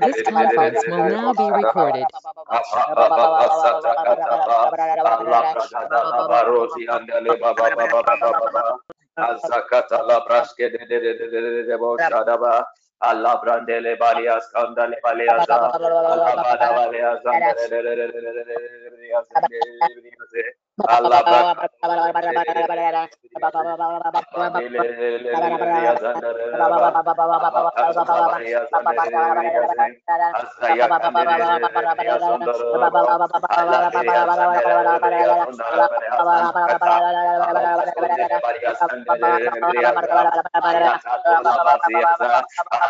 This conference will now be recorded. Azakata la de de de de de de de Allah brande le balias kanda le Allah bada balias Allah Allah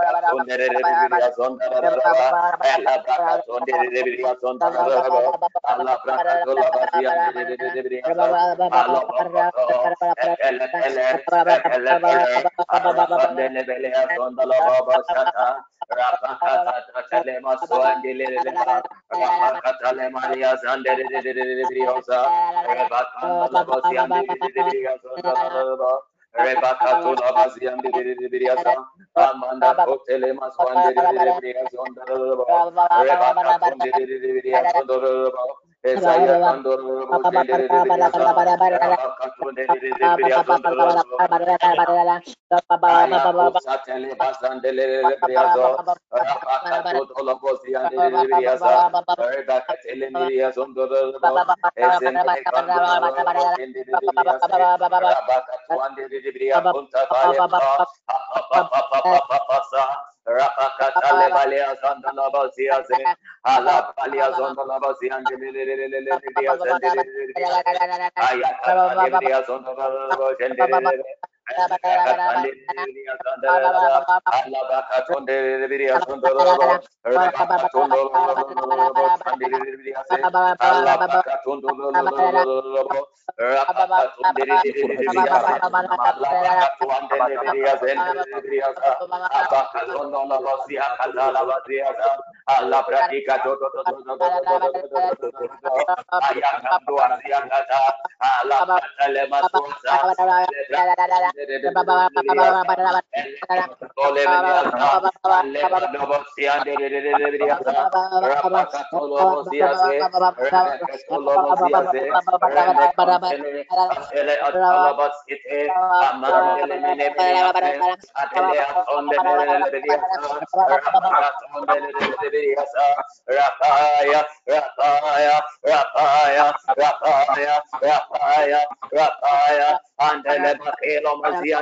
sondere rebriya sondere raba ela braka sondere rebriya sondere raba ala braka kola basiya rebriya ala ele ele ele ele sondere beleya sondala baba sata raba kata tale maswangele raba katale maria sondere rebriya sa raba kanda basiya rebriya sondala raba Rebakato la bazian de amanda kotele mas wan de de de de yasa onda da Esaya kando Thank you. Rapakatalebalias on the Lobosias, Alapalias on the Lobosian, Ayakalias on the Allah Rapaya, rapaya, rapaya, rapaya, rapaya, rapaya, and the Allah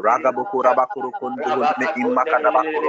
Raga bokura bakuru kundu ne Makada bakuru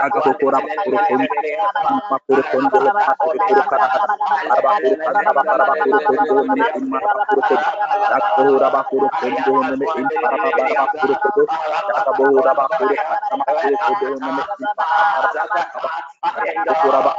agak ukuran kurukun, Rabakuru Kendo in the Imakuruko, Rakuru Rabakuru Kendo in the Imakuruko, Rakaburu Rabakuru Kamakuru Kendo in the Imakuruko, Kuraba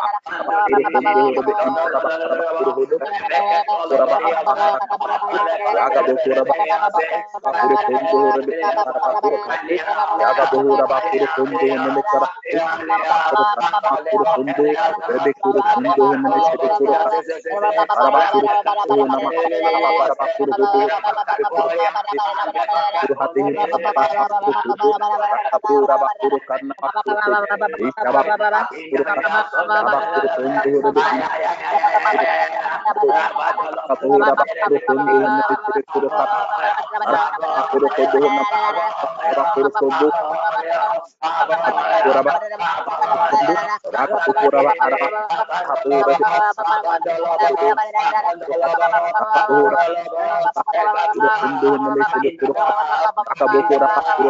Akabukura pakuru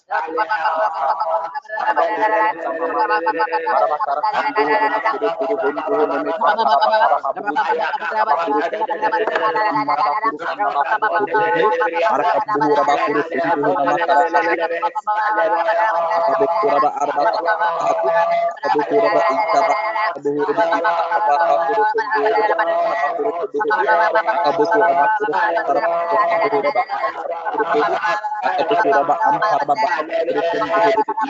Terima kasih telah Terima kasih.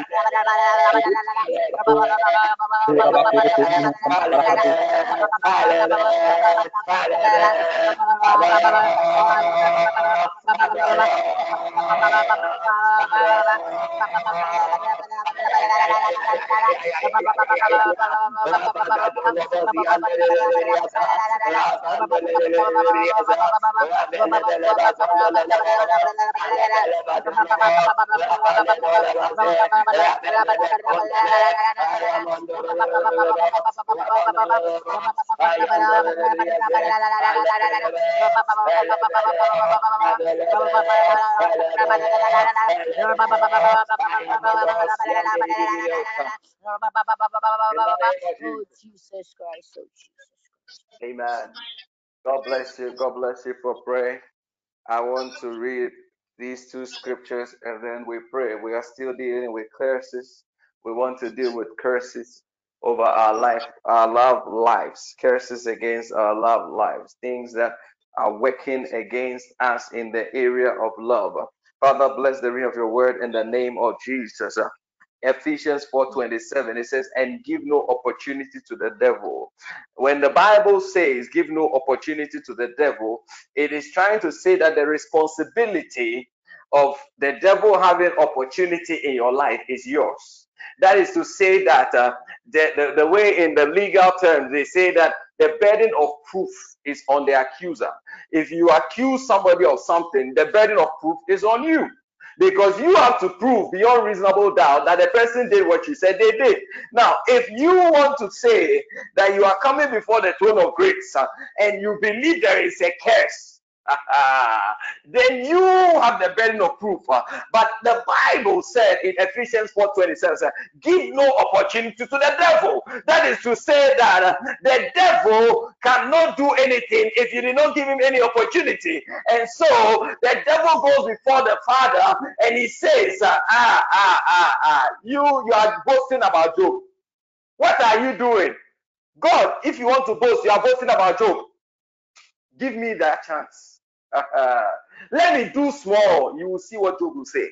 Terima kasih telah Jesus Christ. Oh, Jesus Christ. Amen. God bless you. God bless you for praying. I want to read these two scriptures and then we pray. We are still dealing with curses. We want to deal with curses over our life, our love lives, curses against our love lives, things that are working against us in the area of love. Father, bless the reading of your word in the name of Jesus. Ephesians 4:27 it says and give no opportunity to the devil. When the Bible says give no opportunity to the devil, it is trying to say that the responsibility of the devil having opportunity in your life is yours. That is to say that uh, the, the, the way in the legal terms they say that the burden of proof is on the accuser. If you accuse somebody of something, the burden of proof is on you because you have to prove beyond reasonable doubt that the person did what you said they did. Now, if you want to say that you are coming before the throne of grace uh, and you believe there is a curse, then you have the burden of proof. But the Bible said in Ephesians 4:27, uh, give no opportunity to the devil. That is to say that the devil cannot do anything if you did not give him any opportunity. And so the devil goes before the Father and he says, ah, ah, ah, ah, you, you are boasting about Job. What are you doing? God, if you want to boast, you are boasting about Job. Give me that chance. Let me do small. You will see what Job will say.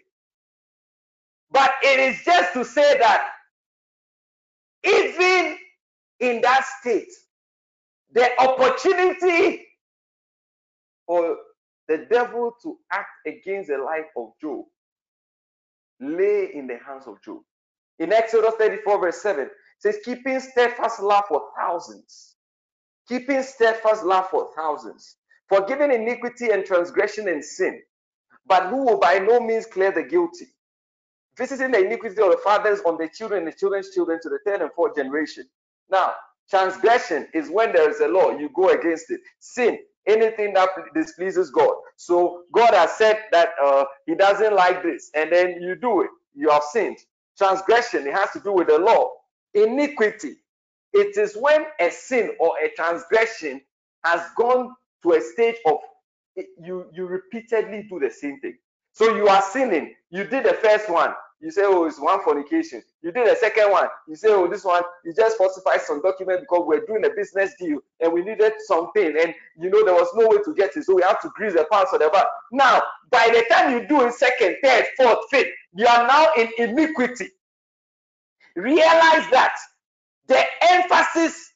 But it is just to say that even in that state, the opportunity for the devil to act against the life of Job lay in the hands of Job. In Exodus 34, verse 7, says, keeping steadfast love for thousands. Keeping steadfast love for thousands forgiving iniquity and transgression and sin, but who will by no means clear the guilty, visiting the iniquity of the fathers on the children and the children's children to the third and fourth generation. Now, transgression is when there is a law, you go against it. Sin, anything that displeases God. So God has said that uh, He doesn't like this, and then you do it. You have sinned. Transgression, it has to do with the law. Iniquity, it is when a sin or a transgression has gone to a stage of you you repeatedly do the same thing. So you are sinning. You did the first one. You say, oh, it's one fornication. You did the second one. You say, oh, this one, you just falsified some document because we're doing a business deal and we needed something. And you know, there was no way to get it. So we have to grease the pants for the back. Now, by the time you do it second, third, fourth, fifth, you are now in iniquity. Realize that the emphasis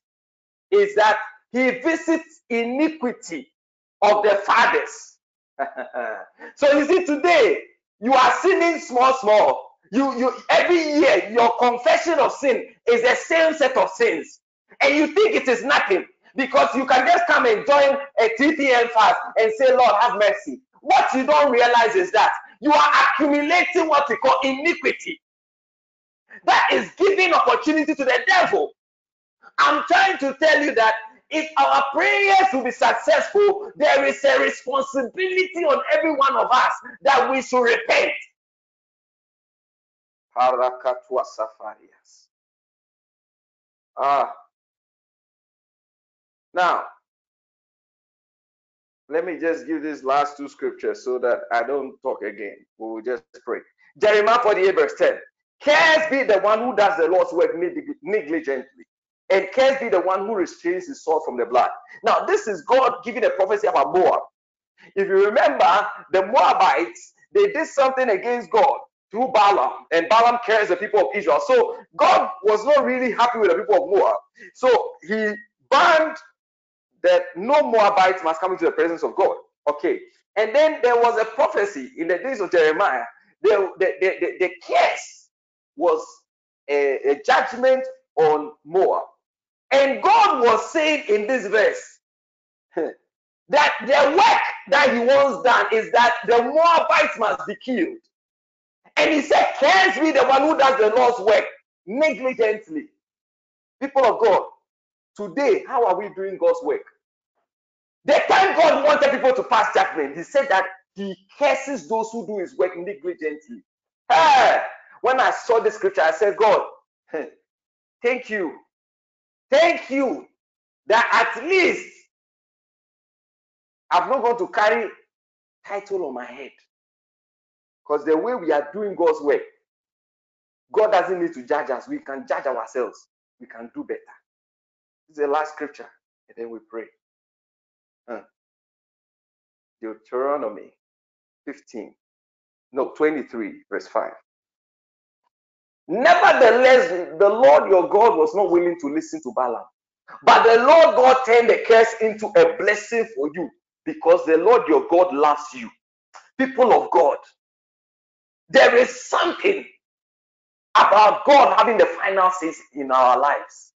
is that he visits iniquity of the fathers. so you see, today you are sinning small, small. You, you every year your confession of sin is the same set of sins, and you think it is nothing because you can just come and join a 3 p.m. fast and say, Lord, have mercy. What you don't realize is that you are accumulating what we call iniquity. That is giving opportunity to the devil. I'm trying to tell you that if our prayers will be successful, there is a responsibility on every one of us that we should repent. Ah. Now, let me just give these last two scriptures so that I don't talk again. We will just pray. Jeremiah 48, verse 10. Cares be the one who does the Lord's work negligently and cursed be the one who restrains his sword from the blood. Now, this is God giving a prophecy about Moab. If you remember, the Moabites, they did something against God through Balaam, and Balaam cares the people of Israel. So God was not really happy with the people of Moab. So he banned that no Moabites must come into the presence of God. Okay. And then there was a prophecy in the days of Jeremiah. The, the, the, the, the curse was a, a judgment on Moab. And God was saying in this verse that the work that he wants done is that the Moabites must be killed. And he said, Can't be the one who does the Lord's work negligently. People of God, today, how are we doing God's work? The time God wanted people to pass judgment, he said that he curses those who do his work negligently. Hey, when I saw the scripture, I said, God, thank you Thank you that at least I've not got to carry title on my head. Because the way we are doing God's work, God doesn't need to judge us. We can judge ourselves. We can do better. This is the last scripture, and then we pray. Huh. Deuteronomy 15, no, 23, verse 5. Nevertheless, the Lord your God was not willing to listen to Balaam. But the Lord God turned the curse into a blessing for you because the Lord your God loves you. People of God, there is something about God having the final say in our lives.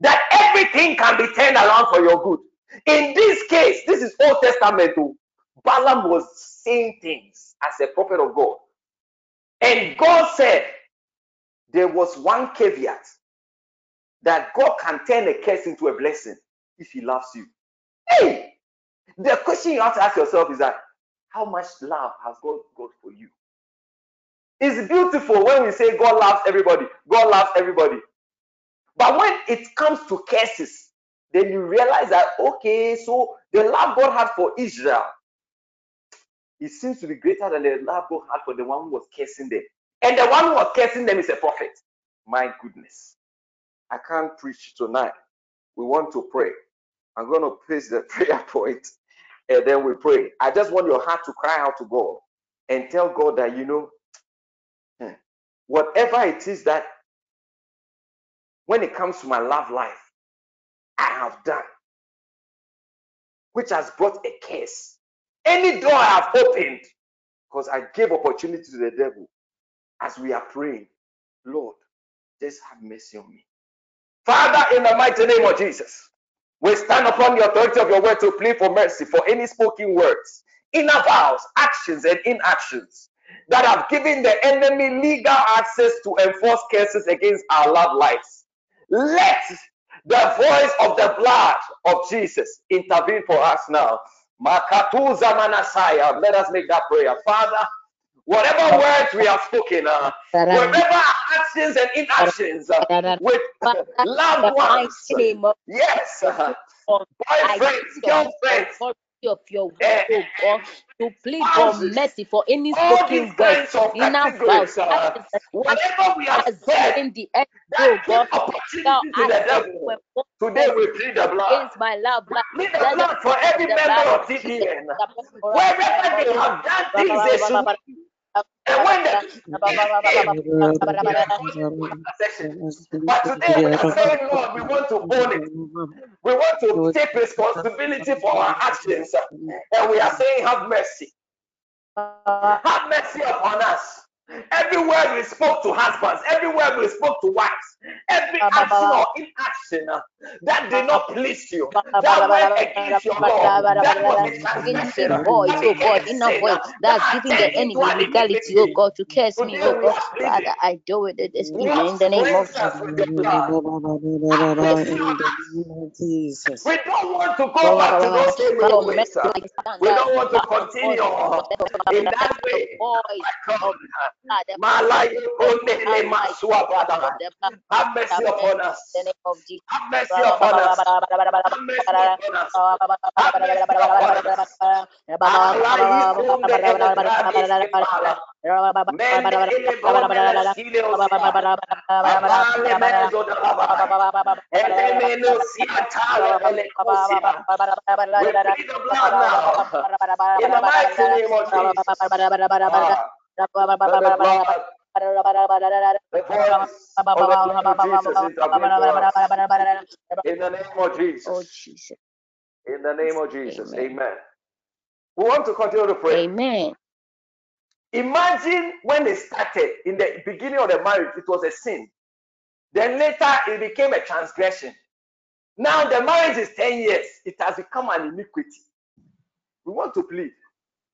That everything can be turned around for your good. In this case, this is Old Testament. Too. Balaam was saying things as a prophet of God. And God said there was one caveat that God can turn a curse into a blessing if He loves you. Hey! The question you have to ask yourself is that how much love has God got for you? It's beautiful when we say God loves everybody. God loves everybody. But when it comes to curses, then you realize that okay, so the love God had for Israel, it seems to be greater than the love God had for the one who was cursing them. And the one who was cursing them is a prophet. My goodness. I can't preach tonight. We want to pray. I'm going to place the prayer point and then we pray. I just want your heart to cry out to God and tell God that, you know, hmm, whatever it is that when it comes to my love life, I have done, which has brought a curse. Any door I have opened, because I gave opportunity to the devil as we are praying, Lord, just have mercy on me. Father, in the mighty name of Jesus, we stand upon the authority of your word to plead for mercy for any spoken words, inner vows, actions, and inactions that have given the enemy legal access to enforce cases against our loved lives. Let the voice of the blood of Jesus intervene for us now. Let us make that prayer. Father, whatever words we have spoken, uh, whatever actions and inactions uh, with loved ones, yes, uh, boyfriends, girlfriends, of your word, oh God, to plead for mercy for any spoken words, enough vows, uh, whatever we have said, in the end, oh God, now today we plead the blood. Against my love, blood. Plead the blood for every member of TDN. Wherever they have done things and when but today we are saying, Lord, we want to own it. We want to take responsibility for our actions. And we are saying, have mercy. Have mercy upon us. Everywhere we spoke to husbands, everywhere we spoke to wives, every action or inaction uh, that did not please you, that went against your law, that was a transgression, voice, oh God, in a voice that's giving the enemy legality, oh God, to curse me, oh God. Father, I do it this evening in the name of Jesus. We don't want to go back to those same ways. We don't want to continue in that way. Malaye Kondele Maswabada. Have mercy upon us. Have mercy upon us. Have mercy upon us. Have mercy oh, upon us. Alaye Kondele Maswabada. Mende ele bondele sile osia. Amale mezo da lava. Ele meno siatale ele kosia. We plead the blood now. In the mighty name of Jesus. Ah. In the name of Jesus. Oh, Jesus. In the name of Jesus. Amen. Amen. We want to continue to pray. Amen. Imagine when it started in the beginning of the marriage, it was a sin. Then later it became a transgression. Now the marriage is 10 years, it has become an iniquity. We want to plead.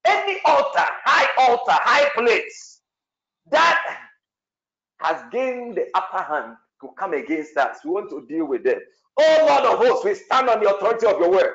Any altar, high altar, high place that has gained the upper hand to come against us, we want to deal with them. Oh Lord of hosts, we stand on the authority of your word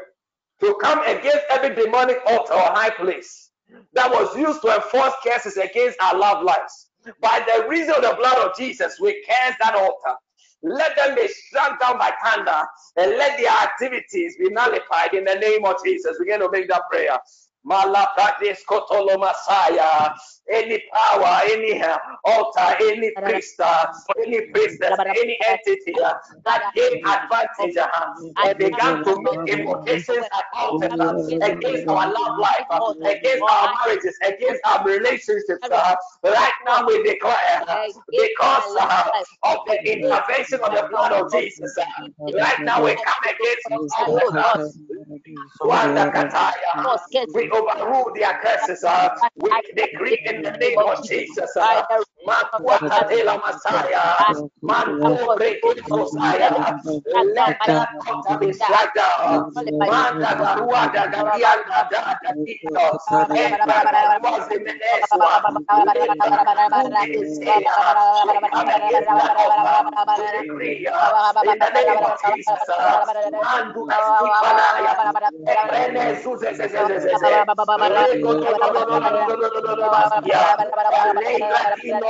to come against every demonic altar or high place that was used to enforce curses against our loved lives. By the reason of the blood of Jesus, we curse that altar. Let them be struck down by thunder and let their activities be nullified in the name of Jesus. We're going to make that prayer. Malapradis Kotolo Messiah. Any power, any uh, altar, any priest, uh, any priestess, any entity uh, that gained advantage and began to make invocations at altars against our love life, against our marriages, against our relationships. Right now we declare because of the intervention of the blood of Jesus. Right now we come against altars. We overrule their curses. Uh, we decree in the name of Jesus. Uh, Makuatatela Messiah. Manto Brekiso Saya. Let that altar be dragged down. Manda Garuada Gabianda Dada Tito. Enda was the Meneswa. In the name of Jesus. Mandu Estifalaya. Ebrene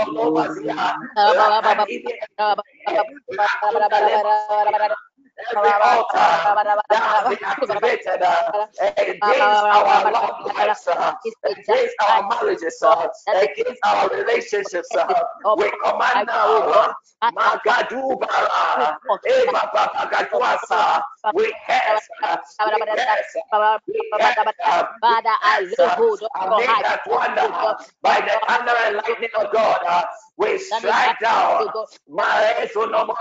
Bapak-bapak, Bapak-bapak, Bapak-bapak, Bapak-bapak, Bapak-bapak, Bapak-bapak, Bapak-bapak, Bapak-bapak, Bapak-bapak, Bapak-bapak, Bapak-bapak, Every altar that has been activated uh, against our love lives, uh, against our marriages, uh, against our relationships, uh, we command now, uh, Magadu Bara, Eva Babagaduasa, we curse, uh, we curse, uh, we curse, uh, Father, I we curse, live uh, and make that wonder by the thunder and lightning of God. We strike down. Madre, su nombre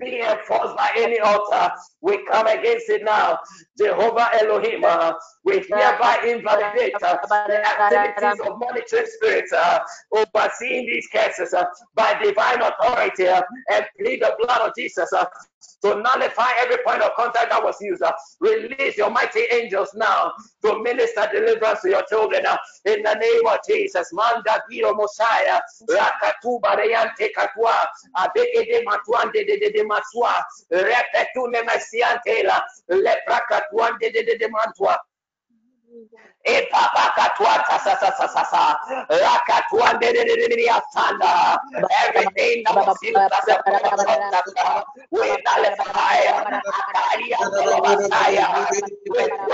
being enforced by any altar, we come against it now. Jehovah Elohim, uh, we hereby invalidate uh, the activities of monitoring spirits uh, overseeing these cases uh, by divine authority uh, and plead the blood of Jesus uh, to nullify every point of contact that was used. uh, Release your mighty angels now to minister deliverance to your children uh, in the name of Jesus. Manda Giro Mosiah, Rakatu Barayante Katua, Abeke de Matuande de de Matua, Rakatu Ne Messia Taylor, Le Prakatuan de Masua, Repetu Nemesiantela, Leprakatuande de de with the fire.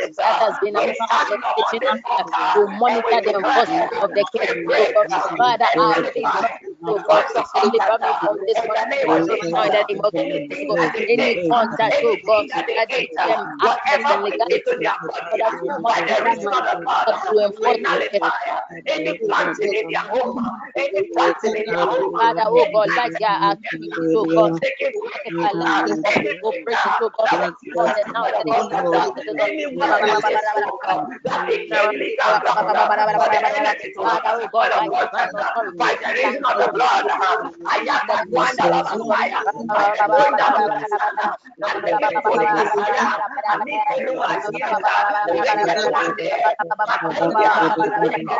that of contact, that oh that has Jehovah Elohim, any monitoring spirit, God, that has been assigned to monitor the enforcement of the case, Father, I oh God, deliver me from this monitoring now in the name of Jesus, God. any contact, God, that gives them access and legality for that to to enforce the case. Any in home, any in home, Father, oh God, like their activities, God, taking I let them go operation, God, from the now to the end of the Anyone that is spoken, that became legal ground, for the enemy to Father, God, by by the divine authority, by the reason of the blood, I am that one that was fire, by the blood that was and the people in Messiah, and the people was here, let it one day, Matuya, we command, let it break, let it break, let it By the reason of the blood, I am the one that was fire. I am the one that was fire. And the people in the fire, and the people in the fire, and the people in the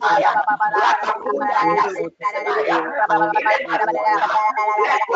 fire.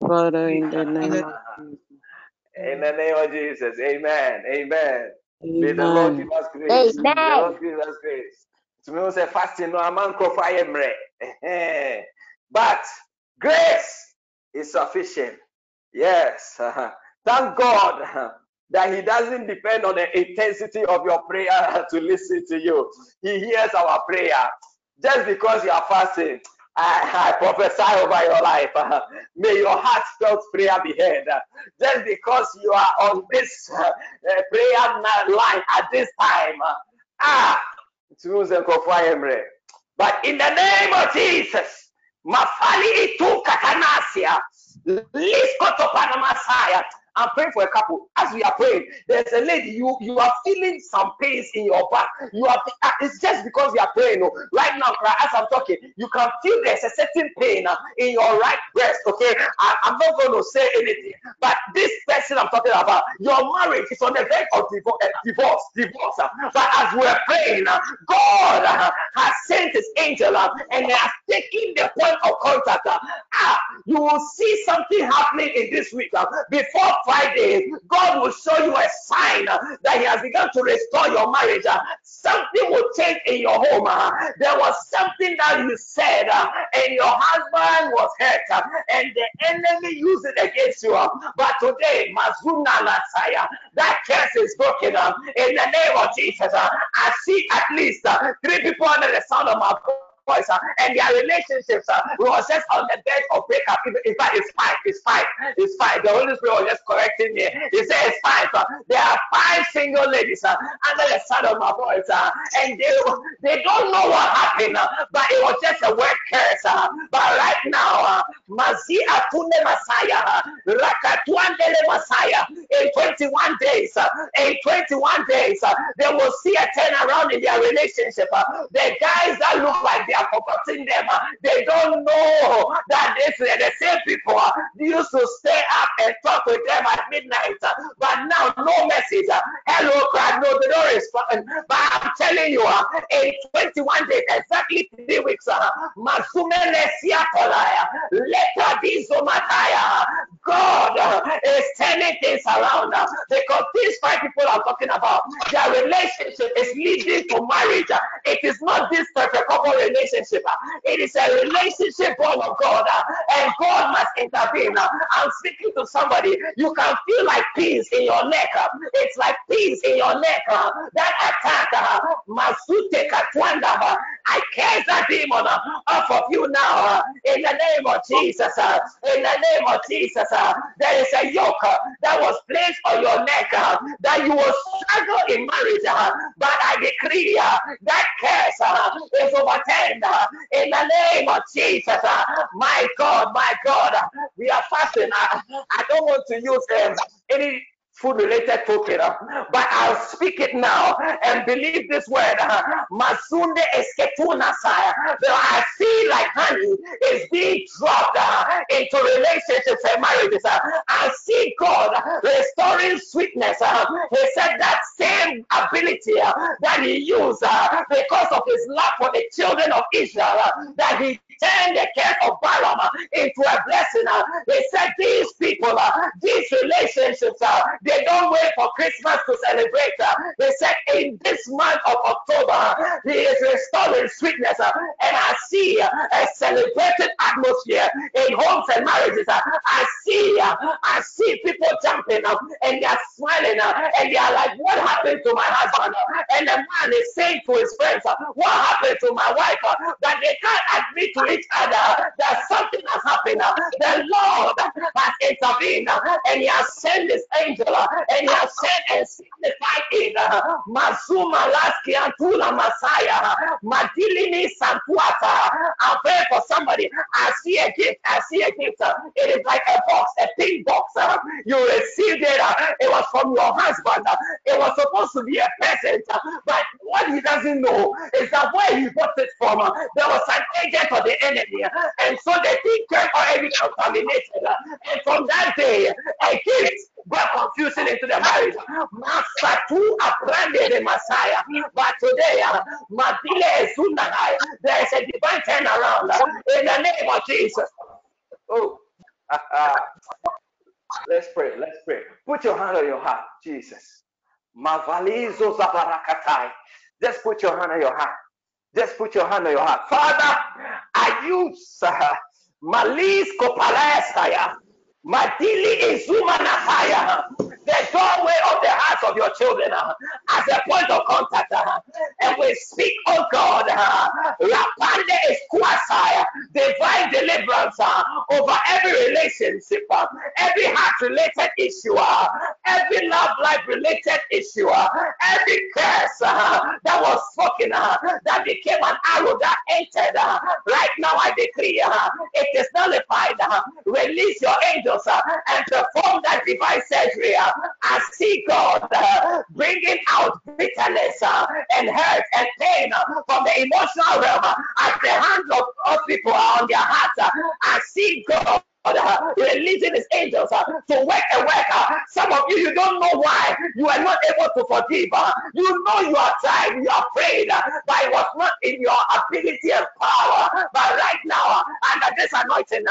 Father, in the name of Jesus. In the name of Jesus. Amen. Amen. May the Lord Amen. give us grace. May the Lord give us grace. To me, say fasting no man fire mre. But grace is sufficient. Yes. Thank God that He doesn't depend on the intensity of your prayer to listen to you. He hears our prayer. Just because you are fasting, I, I prophesy over your life. May your heartfelt prayer be heard. Just because you are on this uh, uh, prayer line at this time, uh, ah, but in the name of Jesus, Mafali itu katanasia, lisko Messiah. I'm praying for a couple. As we are praying, there's a lady, you you are feeling some pains in your back. You are uh, it's just because you are praying. No. Right now, as I'm talking, you can feel there's a certain pain uh, in your right breast. Okay, I, am not going to say anything, but this person I'm talking about, your marriage is on the verge of divorce, uh, divorce, divorce. Uh, but as we're praying, God has sent His angel and are taking the point of contact. Ah, you will see something happening in this week uh, Friday, God will show you a sign uh, that He has begun to restore your marriage. Uh, something will change in your home. Uh, there was something that you said, and your husband was hurt, and the enemy used it against you. But today, Mazuna Nasaya, that curse is broken in the name of Jesus. I see at least three people under the sound of my voice boys uh, and their relationships uh, was just on the bed of breakup. In fact, it's fine. It's fine. It's fine. The Holy Spirit was just correcting me. He said it's fine. So there are five single ladies uh, under the sound of my voice, uh, and they they don't know what happened, uh, but it was just a word curse. Uh, but right now, uh, Mazi Atune Messiah, uh, Rakatuandele Messiah, in 21 days, uh, in 21 days, uh, they will see a turnaround in their relationship. Uh, the guys that look like they are forgetting them. They don't know that this, the same people used to stay up and talk with them at midnight. But now, no message. Hello, crowd. No, they don't respond. But I'm telling you, in 21 days, exactly three weeks, God is turning things around because these five people I'm talking about, their relationship is leading to marriage. It is not this perfect couple relationship. Uh, it is a relationship born of God, uh, and God must intervene. Uh, I'm speaking to somebody. You can feel like peace in your neck. Uh, it's like peace in your neck. Uh, that attack, uh, Masute Katwanda, I cast that demon off of you now in the name of Jesus. In the name of Jesus, there is a yoke that was placed on your neck that you will struggle in marriage. But I decree that curse is overturned uh, in the name of Jesus. Uh, my God, my God, uh, we are fasting. Uh, I don't want to use um, any food related token, uh, but I'll speak it now and believe this word. uh, Mazunde esketuna saya. That I feel like honey is being dropped uh, into relationships and marriages. Uh. I see God restoring sweetness. Uh. He said that same ability uh, that He used because of His love for the children of Israel, that He turned the care of Balaam into a blessing. He said these people, these relationships, they don't wait for Christmas to celebrate. Uh, they said in this month of October, he is restoring sweetness. Uh, and I see a celebrated atmosphere in homes and marriages. Uh, I see, uh, I see people jumping up and they are smiling uh, and they are like, what happened to my husband? Uh? And the man is saying to his friends, what happened to my wife? That they can't admit to each other that something has happened. The Lord has intervened and he has sent his angel and he has sent and signified it. uh, Mazuma Laski Antula Messiah, Madilini Santuata. I'm praying for somebody. I see a gift. I see a gift. uh, It is like a box, a pink box. uh, You received it. It was from your husband. It was supposed to be a present, but what he doesn't know is that where he bought it from, there was an agent of the enemy, and so the thing came already contaminated. And from that day, a gift brought confusion into the marriage. Master two apprended the Messiah, but today, uh, Matile is Sunahai. there is a divine turnaround in the name of Jesus. Oh, let's pray. Let's pray. Put your hand on your heart, Jesus. Mavalizo. Just put your hand on your heart. Just put your hand on your heart. Father, I use uh, Malis. Madili Izumanahaya. The doorway of the hearts of your children uh, as a point of contact. uh, and we speak, oh God, uh, Rapande Esquasaya, divine deliverance over every relationship, every heart related issue, uh, every love life related issue, uh, every curse uh, that was spoken, uh, that became an arrow that entered. Uh, right now, I decree uh, it is nullified. Release your angels and perform that divine surgery. I see God bringing out bitterness and hurt and pain from the emotional realm at the hands of, of people on their hearts. I see God uh, releasing his angels uh, to work and work. Uh, some of you, you don't know why you are not able to forgive. Uh. You know you are trying, you are praying, uh, but it was not in your ability and power. But right now, uh, under this anointing,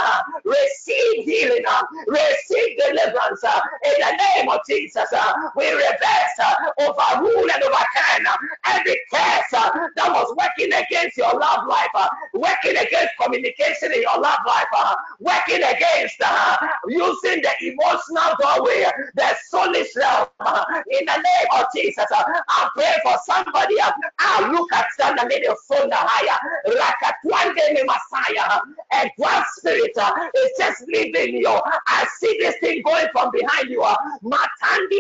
receive healing, receive deliverance in the name of Jesus. We reverse, overrule, and overturn every curse that was working against your love life, working against communication in your love life, working against uh, using the emotional doorway, the soulish realm. in the name of Jesus, uh, I pray for somebody. Uh, I look at the little son higher, Rakatwande Messiah, and one spirit uh, is just leaving you. I see this thing going from behind you. Matandi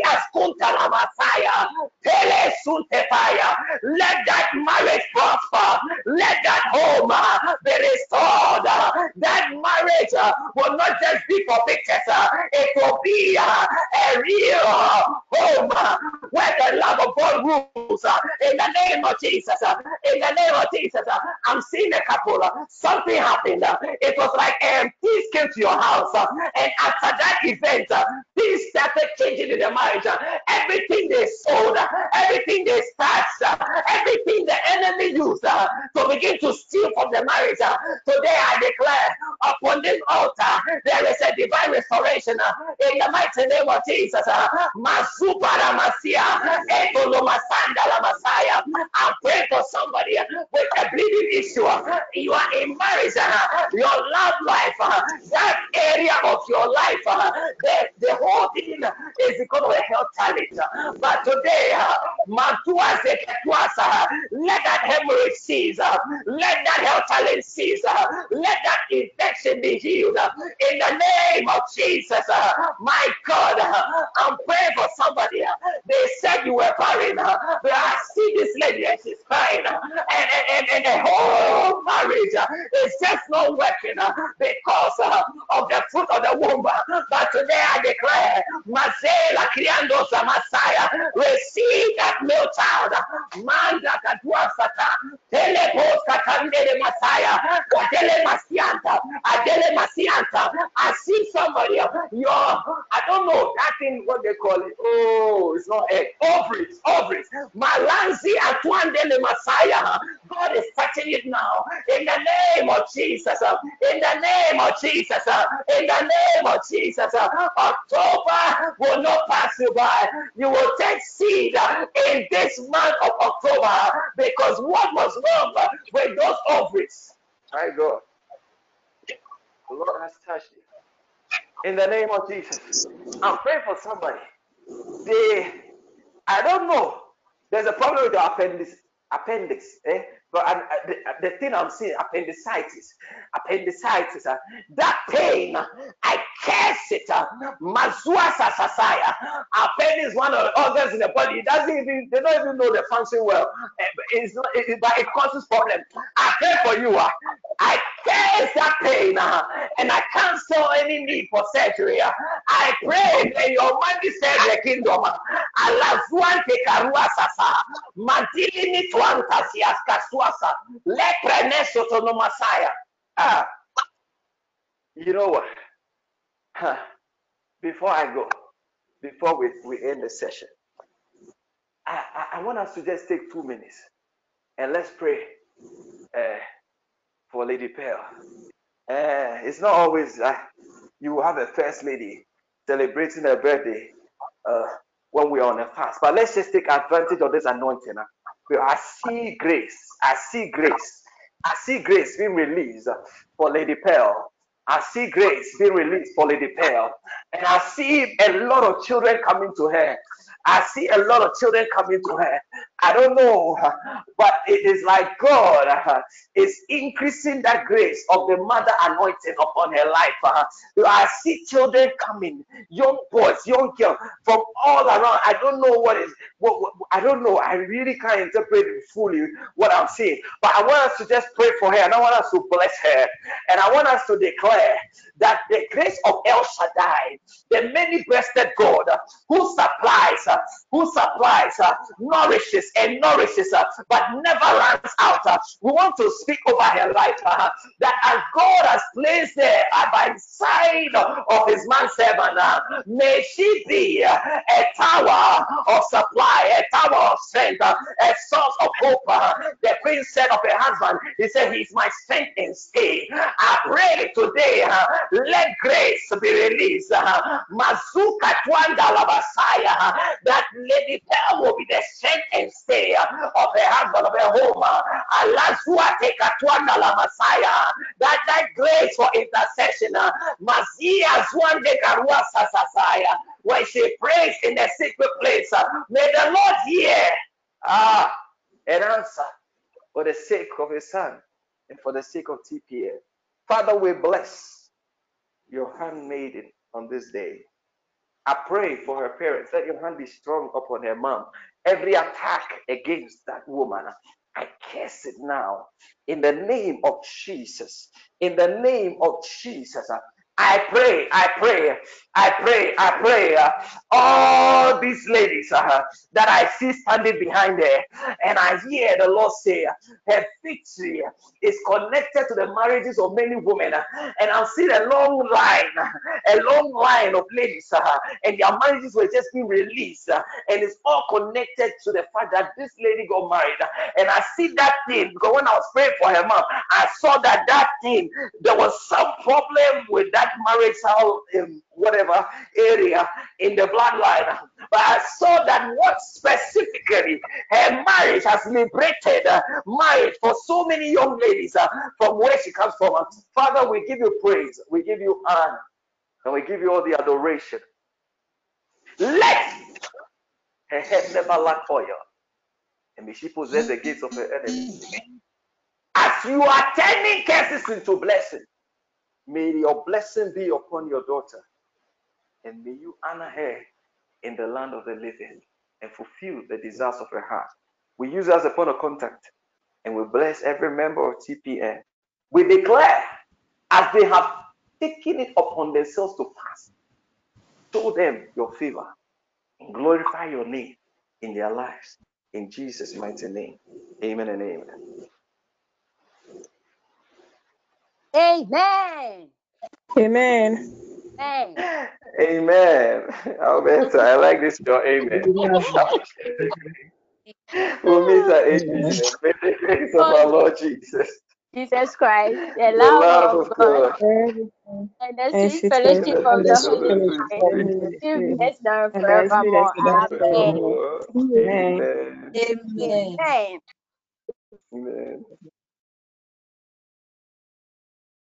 Pele. Let that marriage prosper. Let that home uh, be restored. That marriage uh, will not just be for pictures. uh, It will be a real home where the love of God rules. In the name of Jesus. In the name of Jesus. I'm seeing a couple. Something happened. It was like um, peace came to your house. And after that event, things started changing in the marriage. Everything they sold, everything they uh, everything the enemy used to begin to steal from the marriage. Today I declare upon this altar there is a divine restoration in the mighty name of Jesus. I pray for somebody with a bleeding issue. You are in marriage, your love life, uh, that area of your life, uh, the, the whole thing is because of a health challenge. But today, uh, Matua Zeketuasa, cease. Let that health challenge cease. Let that infection be healed. In the name of Jesus, my God, I'm praying for somebody. They said you were barren, but I see this lady and she's uh, and, and, and, and the whole marriage is just not working because of the fruit of the womb. But today I declare, Mazela Kriando Messiah, receive that male child. Manda Kadua Sata, Telepos Katande Messiah, Adele Masianta, Adele Masianta. I see somebody, your, I don't know, that thing, what they call it. Oh, it's not egg. Ovaries, ovaries. Malanzi Atuandele Messiah. God is touching it now. In the name of Jesus. In the name of Jesus. In the name of Jesus. October will not pass you by. You will take seed in this month of October because what was uh, with those ovaries? My God. The Lord has touched you. In the name of Jesus. I'm praying for somebody. They, I don't know. There's a problem with the appendix. Appendix, eh? But uh, the, uh, the thing I'm seeing, appendicitis, appendicitis, uh, that pain, I curse it. Uh, Mazua sasasaya. Appendix is one of the organs in the body. It doesn't even, they don't even know the function well. Eh, It's not, it, it- but it causes problem. I pray for you. Uh, I curse that pain, and I cancel any need for surgery. I pray that your money serve the kingdom. alazuante karua sasa. Mantilini tuantasias kasuasa lepreneso tonomasaya ah. You know what? Before i go before we, we end the session I, I, I want us to just take two minutes and let's pray uh, for Lady Pearl. Uh, it's not always uh, you have a first lady celebrating her birthday uh, when we're on a fast, but let's just take advantage of this anointing. Uh. I see grace. I see grace. I see grace being released for Lady Pearl. I see grace being released for Lady Pearl. And I see a lot of children coming to her. I see a lot of children coming to her. I don't know, but it is like God uh, is increasing that grace of the mother anointing upon her life. Uh, I see children coming, young boys, young girls from all around. I don't know what is, what, what, I don't know. I really can't interpret fully what I'm seeing, but I want us to just pray for her and I want us to bless her and I want us to declare that the grace of El Shaddai, the many breasted God uh, who supplies, who supplies, nourishes and nourishes, but never runs out. We want to speak over her life uh, that as God has placed there by the side of his man servant, uh, may she be a tower of supply, a tower of strength, uh, a source of hope. The prince said of her husband, he said, He's my strength and stay. I pray today let grace be released. Mazuka Twanda Labasaya. That Lady Pearl will be the strength and stay uh, of her husband, of home. Alazua Tekatwanda Labasaya. That that grace for intercession. Uh, Sasasaya. When she prays in the secret place, uh, may the Lord hear and answer for the sake of his son and for the sake of TPA. Father, we bless your handmaiden on this day. I pray for her parents. Let your hand be strong upon her mom. Every attack against that woman, I curse it now in the name of Jesus. In the name of Jesus. I pray, I pray, I pray, I pray. Uh, all these ladies uh, that I see standing behind her, and I hear the Lord say, her victory is connected to the marriages of many women. And I'll see a long line, a long line of ladies, uh, and their marriages were just being released. Uh, and it's all connected to the fact that this lady got married. And I see that thing because when I was praying for her mom, I saw that that thing, there was some problem with that marriage, how in whatever area in the bloodline. But I saw that what specifically her marriage has liberated uh, marriage for so many young ladies uh, from where she comes from. Father, we give you praise, we give you honor, and we give you all the adoration. Let her head never lack oil, and may she possess the gates of her enemies. As you are turning curses into blessing, may your blessing be upon your daughter, and may you honor her in the land of the living and fulfill the desires of her heart. We use as a point of contact and we bless every member of TPN. We declare as they have taken it upon themselves to fast, show them your favor and glorify your name in their lives. In Jesus' mighty name. Amen and amen. Amen. Amen. Amen. Amen. Alberta, I like this your amen. we'll meet at amen. May the grace of our Lord Jesus, Jesus Christ, the the love love of of God, God, and the And sweet sweet fellowship fellowship of of the the Holy Holy Spirit Spirit. be with us now and And bless me forevermore. that's the Amen. forevermore. Amen. Amen. Amen. Amen. Amen.